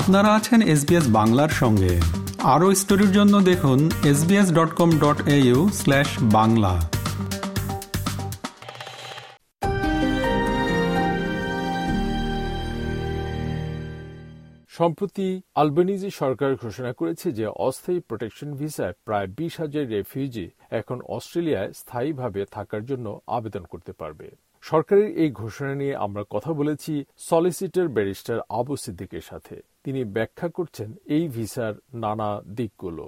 আপনারা আছেন এসবিএস বাংলার সঙ্গে। আরও স্টোরির জন্য দেখুন SBS dot com dot au slash Bangla. সম্প্রতি আলবেনিজি সরকার ঘোষণা করেছে যে অস্থায়ী প্রোটেকশন ভিসায় প্রায় বিশ হাজার রেফিউজি এখন অস্ট্রেলিয়ায় স্থায়ীভাবে থাকার জন্য আবেদন করতে পারবে। সরকারের এই ঘোষণা নিয়ে আমরা কথা বলেছি সলিসিটর ব্যারিস্টার আবু সিদ্দিকের সাথে। তিনি ব্যাখ্যা করছেন এই ভিসার নানা দিকগুলো।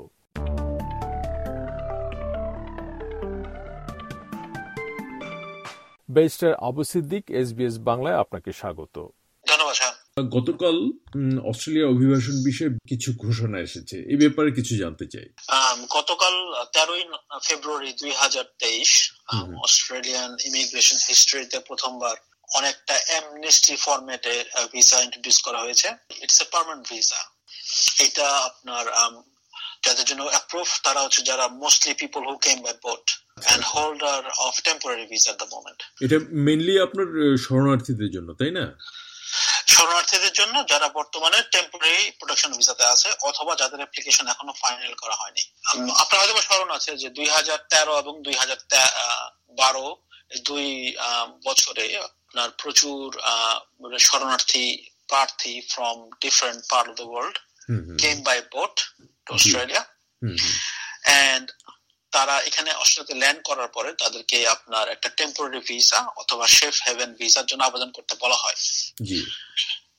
ব্যারিস্টার আবু সিদ্দিক এসবিএস বাংলায় আপনাকে স্বাগত। গতকাল অস্ট্রেলিয়া অভিবাসন বিষয়ে কিছু ঘোষণা এসেছে। এই ব্যাপারে কিছু জানতে চাই। গতকাল তেরোই ফেব্রুয়ারি দুই হাজার তেইশ অস্ট্রেলিয়ান ইমিগ্রেশন হিস্ট্রিতে প্রথমবার অনেকটা এমনেস্টি ফরম্যাটে ভিসা ইন্ট্রোডিউস করা হয়েছে। ইটস এ পার্মানেন্ট ভিসা এটা আপনার যাদের জন্য অ্যাপ্রুভ তারা হচ্ছে যারা mostly people who came by boat and holder of temporary visa the moment এটা মেইনলি আপনার শরণার্থীদের জন্য তাই না? শরণার্থীদের জন্য যারা বর্তমানে টেম্পোরারি প্রোটেকশন ভিসাতে আছে অথবা যাদের অ্যাপ্লিকেশন এখনও ফাইনাল করা হয়নি। আপনার হয়তো স্মরণ আছে যে দুই হাজার তেরো এবং দুই হাজার বারো দুই বছরে আপনার প্রচুর শরণার্থী প্রার্থী from different part of the world came by boat to Australia and তারা এখানে অস্ট্রেলিয়াতে ল্যান্ড করার পরে তাদেরকে আপনার একটা টেম্পোরারি ভিসা অথবা শেফ হেভেন ভিসার জন্য আবেদন করতে বলা হয়।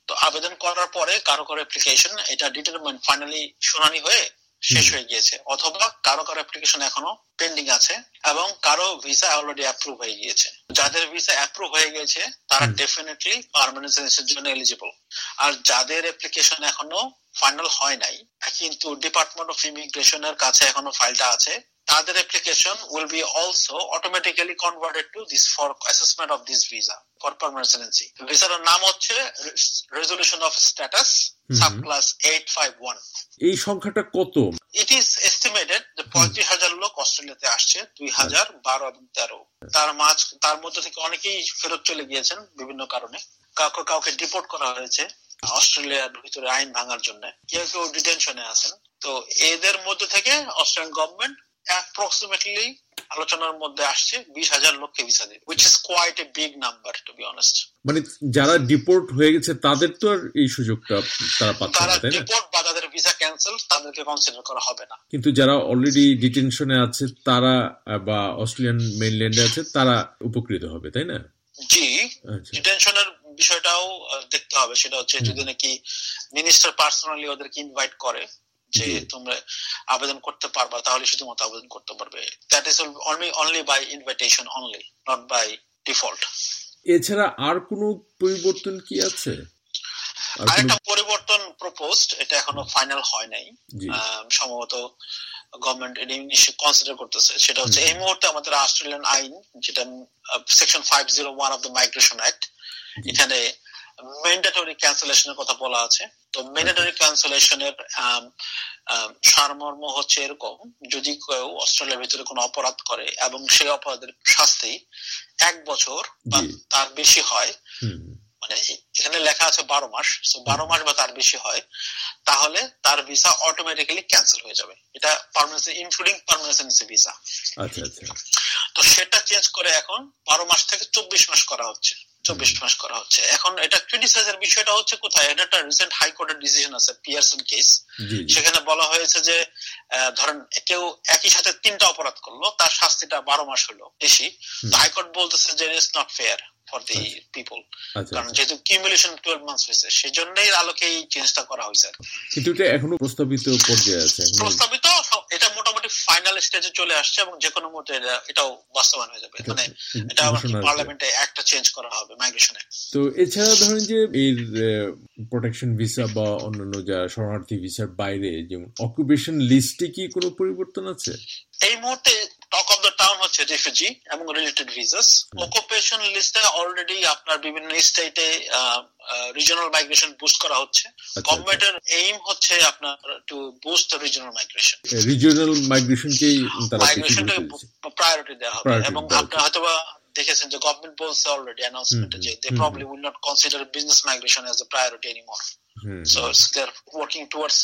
তো আবেদন করার পরে কারও কারও অ্যাপ্লিকেশন এটা ডিটারমেন্ট ফাইনালি শুনানি হয়ে শেষ হয়ে গিয়েছে অথবা কারও কারও অ্যাপ্লিকেশন এখনও পেন্ডিং আছে এবং কারও ভিসা অলরেডি অ্যাপ্রুভ হয়ে গিয়েছে। যাদের ভিসা অ্যাপ্রুভ হয়ে গেছে তারা ডেফিনেটলি পারমানেন্ট রেসিডেন্সির জন্য এলিজিবল আর যাদের অ্যাপ্লিকেশন এখনও ফাইনাল হয় নাই কিন্তু ডিপার্টমেন্ট অফ ইমিগ্রেশনের কাছে এখনও ফাইলটা আছে তাদের application will be also automatically converted to this for assessment of this visa for permanent residency ভিসার নাম হচ্ছে resolution of status subclass eight five one এই সংখ্যাটা কত? ইট ইজ এস্টিমেটেড যে পঁয়ত্রিশ হাজার লোক অস্ট্রেলিয়াতে আসছে দুই হাজার বারো এবং তেরো। তার মাঝ তার মধ্যে থেকে অনেকেই ফেরত চলে গিয়েছেন বিভিন্ন কারণে। কাউকে কাউকে ডিপোর্ট করা হয়েছে অস্ট্রেলিয়ার ভিতরে আইন ভাঙার জন্য। কেউ কেউ ডিটেনশনে আছেন। তো এদের মধ্যে থেকে অস্ট্রেলিয়ান গভর্নমেন্ট অ্যাপ্রক্সিমেটলি আলোচনার মধ্যে আসছে বিশ হাজার লোককে ভিসা দেবে which is quite a big number to be honest মানে যারা ডিপোর্ট হয়ে গেছে তাদের তো আর এই সুযোগটা তারা পাচ্ছে তারা ডিপোর্ট বা তাদের ভিসা ক্যান্সেল তাদেরকে কনসিডার করা হবে না। কিন্তু যারা অলরেডি ডিটেনশনে আছে তারা বা অস্ট্রেলিয়ান মেইনল্যান্ডে আছে তারা উপকৃত হবে তাই না? জি ডিটেনশনের বিষয়টাও দেখতে হবে। সেটা হচ্ছে যদি নাকি মিনিস্টার পার্সোনালি ওদেরকে ইনভাইট করে যে তোমরা আবেদন করতে পারবা তাহলে শুধুমাত্র আবেদন করতে পারবে। That is only only by invitation only not by default এছাড়া আর কোনো পরিবর্তন কি আছে? আরেকটা পরিবর্তন প্রপোজড এটা এখনও ফাইনাল হয় নাই। সম্ভবত গভর্নমেন্ট এটা কনসিডার করতেছে। সেটা হচ্ছে এই মুহূর্তে আমাদের অস্ট্রেলিয়ান আইন যেটা section five zero one of the migration act এখানে ম্যান্ডেটরি ক্যান্সেলেশনের কথা বলা আছে। তো ম্যান্ডেটরি ক্যান্সেলেশনের সারমর্ম হচ্ছে এরকম যদি কেউ অস্ট্রেলিয়ার ভিতরে কোনো অপরাধ করে এবং সেই অপরাধের শাস্তি এক বছর বা তার বেশি হয় মানে এখানে লেখা আছে বারো মাস বারো মাস বা তার বেশি হয় তাহলে তার ভিসা অটোমেটিক্যালি ক্যান্সেল হয়ে যাবে। এটা পারমানেন্সি ইনক্লুডিং পারমানেন্সি ভিসা তো সেটা চেঞ্জ করে এখন বারো মাস থেকে চব্বিশ মাস করা হচ্ছে। চব্বিশ মাস করা হচ্ছে। এখন এটা ক্রিটিসাইজের বিষয়টা হচ্ছে কোথায়? এটা একটা রিসেন্ট হাইকোর্টের ডিসিশন আছে পিয়ারসন কেস সেখানে বলা হয়েছে যে ধরেন কেউ একই সাথে তিনটা অপরাধ করল তার শাস্তিটা বারো মাস হলো বেশি। হাইকোর্ট বলতেছে যে it's not fair for the people কারণ যেহেতু কিউমুলেশন টুয়েলভ মান্থস হয়েছে সেই জন্যই আলোকে এই চেঞ্জটা করা হয়েছে কিন্তু এটা এখনও প্রস্তাবিত পর্যায়ে আছে প্রস্তাবিত ফাইনাল স্টেজে চলে আসছে এবং যে কোনো মুহূর্তে এটাও বাস্তবায়ন হয়ে যাবে। মানে এটা পার্লামেন্টে একটা চেঞ্জ করা হবে মাইগ্রেশনে তো এছাড়া ধরেন যে এর প্রোটেকশন ভিসা বা অন্যান্য যা শরণার্থী ভিসার বাইরে যেমন অকুপেশন লিস্টে কি কোনো পরিবর্তন আছে? এই মুহূর্তে টক অফ দ্য টাউন হচ্ছে রিফিউজি এবং রিলেটেড ভিসাস অকুপেশন লিস্টে অলরেডি আপনার বিভিন্ন স্টেটে রিজনাল মাইগ্রেশন বুস্ট করা হচ্ছে। গভর্নমেন্টের এইম হচ্ছে আপনার to boost regional migration regional মাইগ্রেশনকেই তারা মাইগ্রেশনটাকে প্রায়োরিটি দেওয়া হবে। এবং আপনার হয়তোবা দেখেছেন যে গভর্নমেন্ট বলছে অলরেডি অ্যানাউন্সমেন্টে যে they probably will not consider business migration as a priority anymore So they're working towards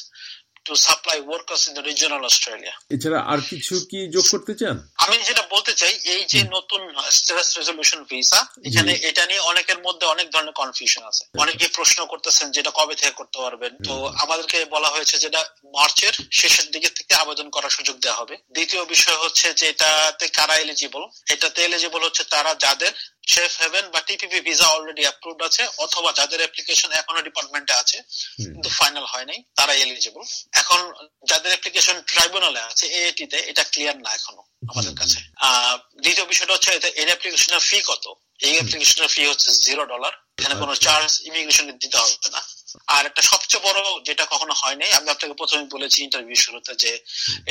to supply workers in the regional Australia. এছাড়া আর কিছু কি যোগ করতে চান? আমি যেটা বলতে চাই এই যে নতুন স্ট্রেস রেজলিউশন ভিসা এখানে এটা নিয়ে অনেকের মধ্যে অনেক ধরনের কনফিউশন আছে। অনেকে প্রশ্ন করতেছেন যেটা কবে থেকে করতে পারবেন। তো আমাদেরকে বলা হয়েছে যেটা মার্চের শেষের দিকে থেকে আবেদন করার সুযোগ দেওয়া হবে। দ্বিতীয় বিষয় হচ্ছে যে এটাতে কারা এলিজিবল এটাতে এলিজিবল হচ্ছে তারা যাদের সেফ হেভেন বা টিপিপি ভিসা অলরেডি অ্যাপ্রুভড আছে অথবা যাদের অ্যাপ্লিকেশন এখনও ডিপার্টমেন্টে আছে কিন্তু ফাইনাল হয় নাই তারা এলিজিবল এখন যাদের অ্যাপ্লিকেশন ট্রাইব্যুনালে আছে এএটিতে এটা ক্লিয়ার না এখনও আমাদের কাছে। দ্বিতীয় বিষয়টা হচ্ছে এর অ্যাপ্লিকেশনের ফি কত? এই অ্যাপ্লিকেশনের ফি হচ্ছে জিরো ডলার এখানে কোনো চার্জ ইমিগ্রেশন দিতে হবে না। আর একটা সবচেয়ে বড় যেটা কখনো হয় নাই আমি আপনাকে প্রথমে বলেছি ইন্টারভিউ শুরুতে যে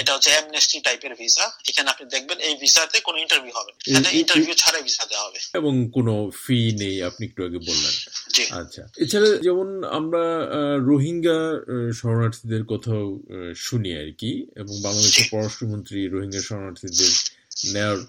এটা হচ্ছে অ্যামনেস্টি টাইপের ভিসা এখানে আপনি দেখবেন এই ভিসাতে কোনো ইন্টারভিউ হবে না। এখানে ইন্টারভিউ ছাড়াই ভিসা দেওয়া হবে। এবং কোনো ফি নেই আপনি একটু আগে বললেন। আচ্ছা এছাড়া যেমন আমরা রোহিঙ্গা শরণার্থীদের কথাও শুনি আর কি এবং বাংলাদেশের পররাষ্ট্রমন্ত্রী রোহিঙ্গা শরণার্থীদের নেওয়ার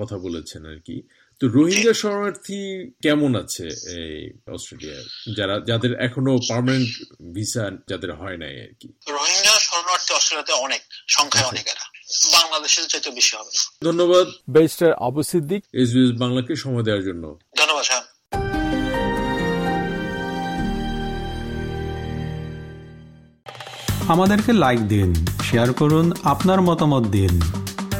কথা বলেছেন আর কি তো রোহিঙ্গা শরণার্থী কেমন আছে এই অস্ট্রেলিয়ায়? যারা যাদের এখনও পার্মানেন্ট ভিসা যাদের হয় নাই আর কি রোহিঙ্গা শরণার্থী অস্ট্রেলিয়াতে অনেক সংখ্যায় অনেক এরা বাংলাদেশের চাইতে বেশি হবে। ধন্যবাদ। ব্যারিস্টার আবু সিদ্দিক। এসবিএস বাংলাকে সময় দেওয়ার জন্য। ধন্যবাদ স্যার। আমাদেরকে লাইক দিন শেয়ার করুন আপনার মতামত দিন।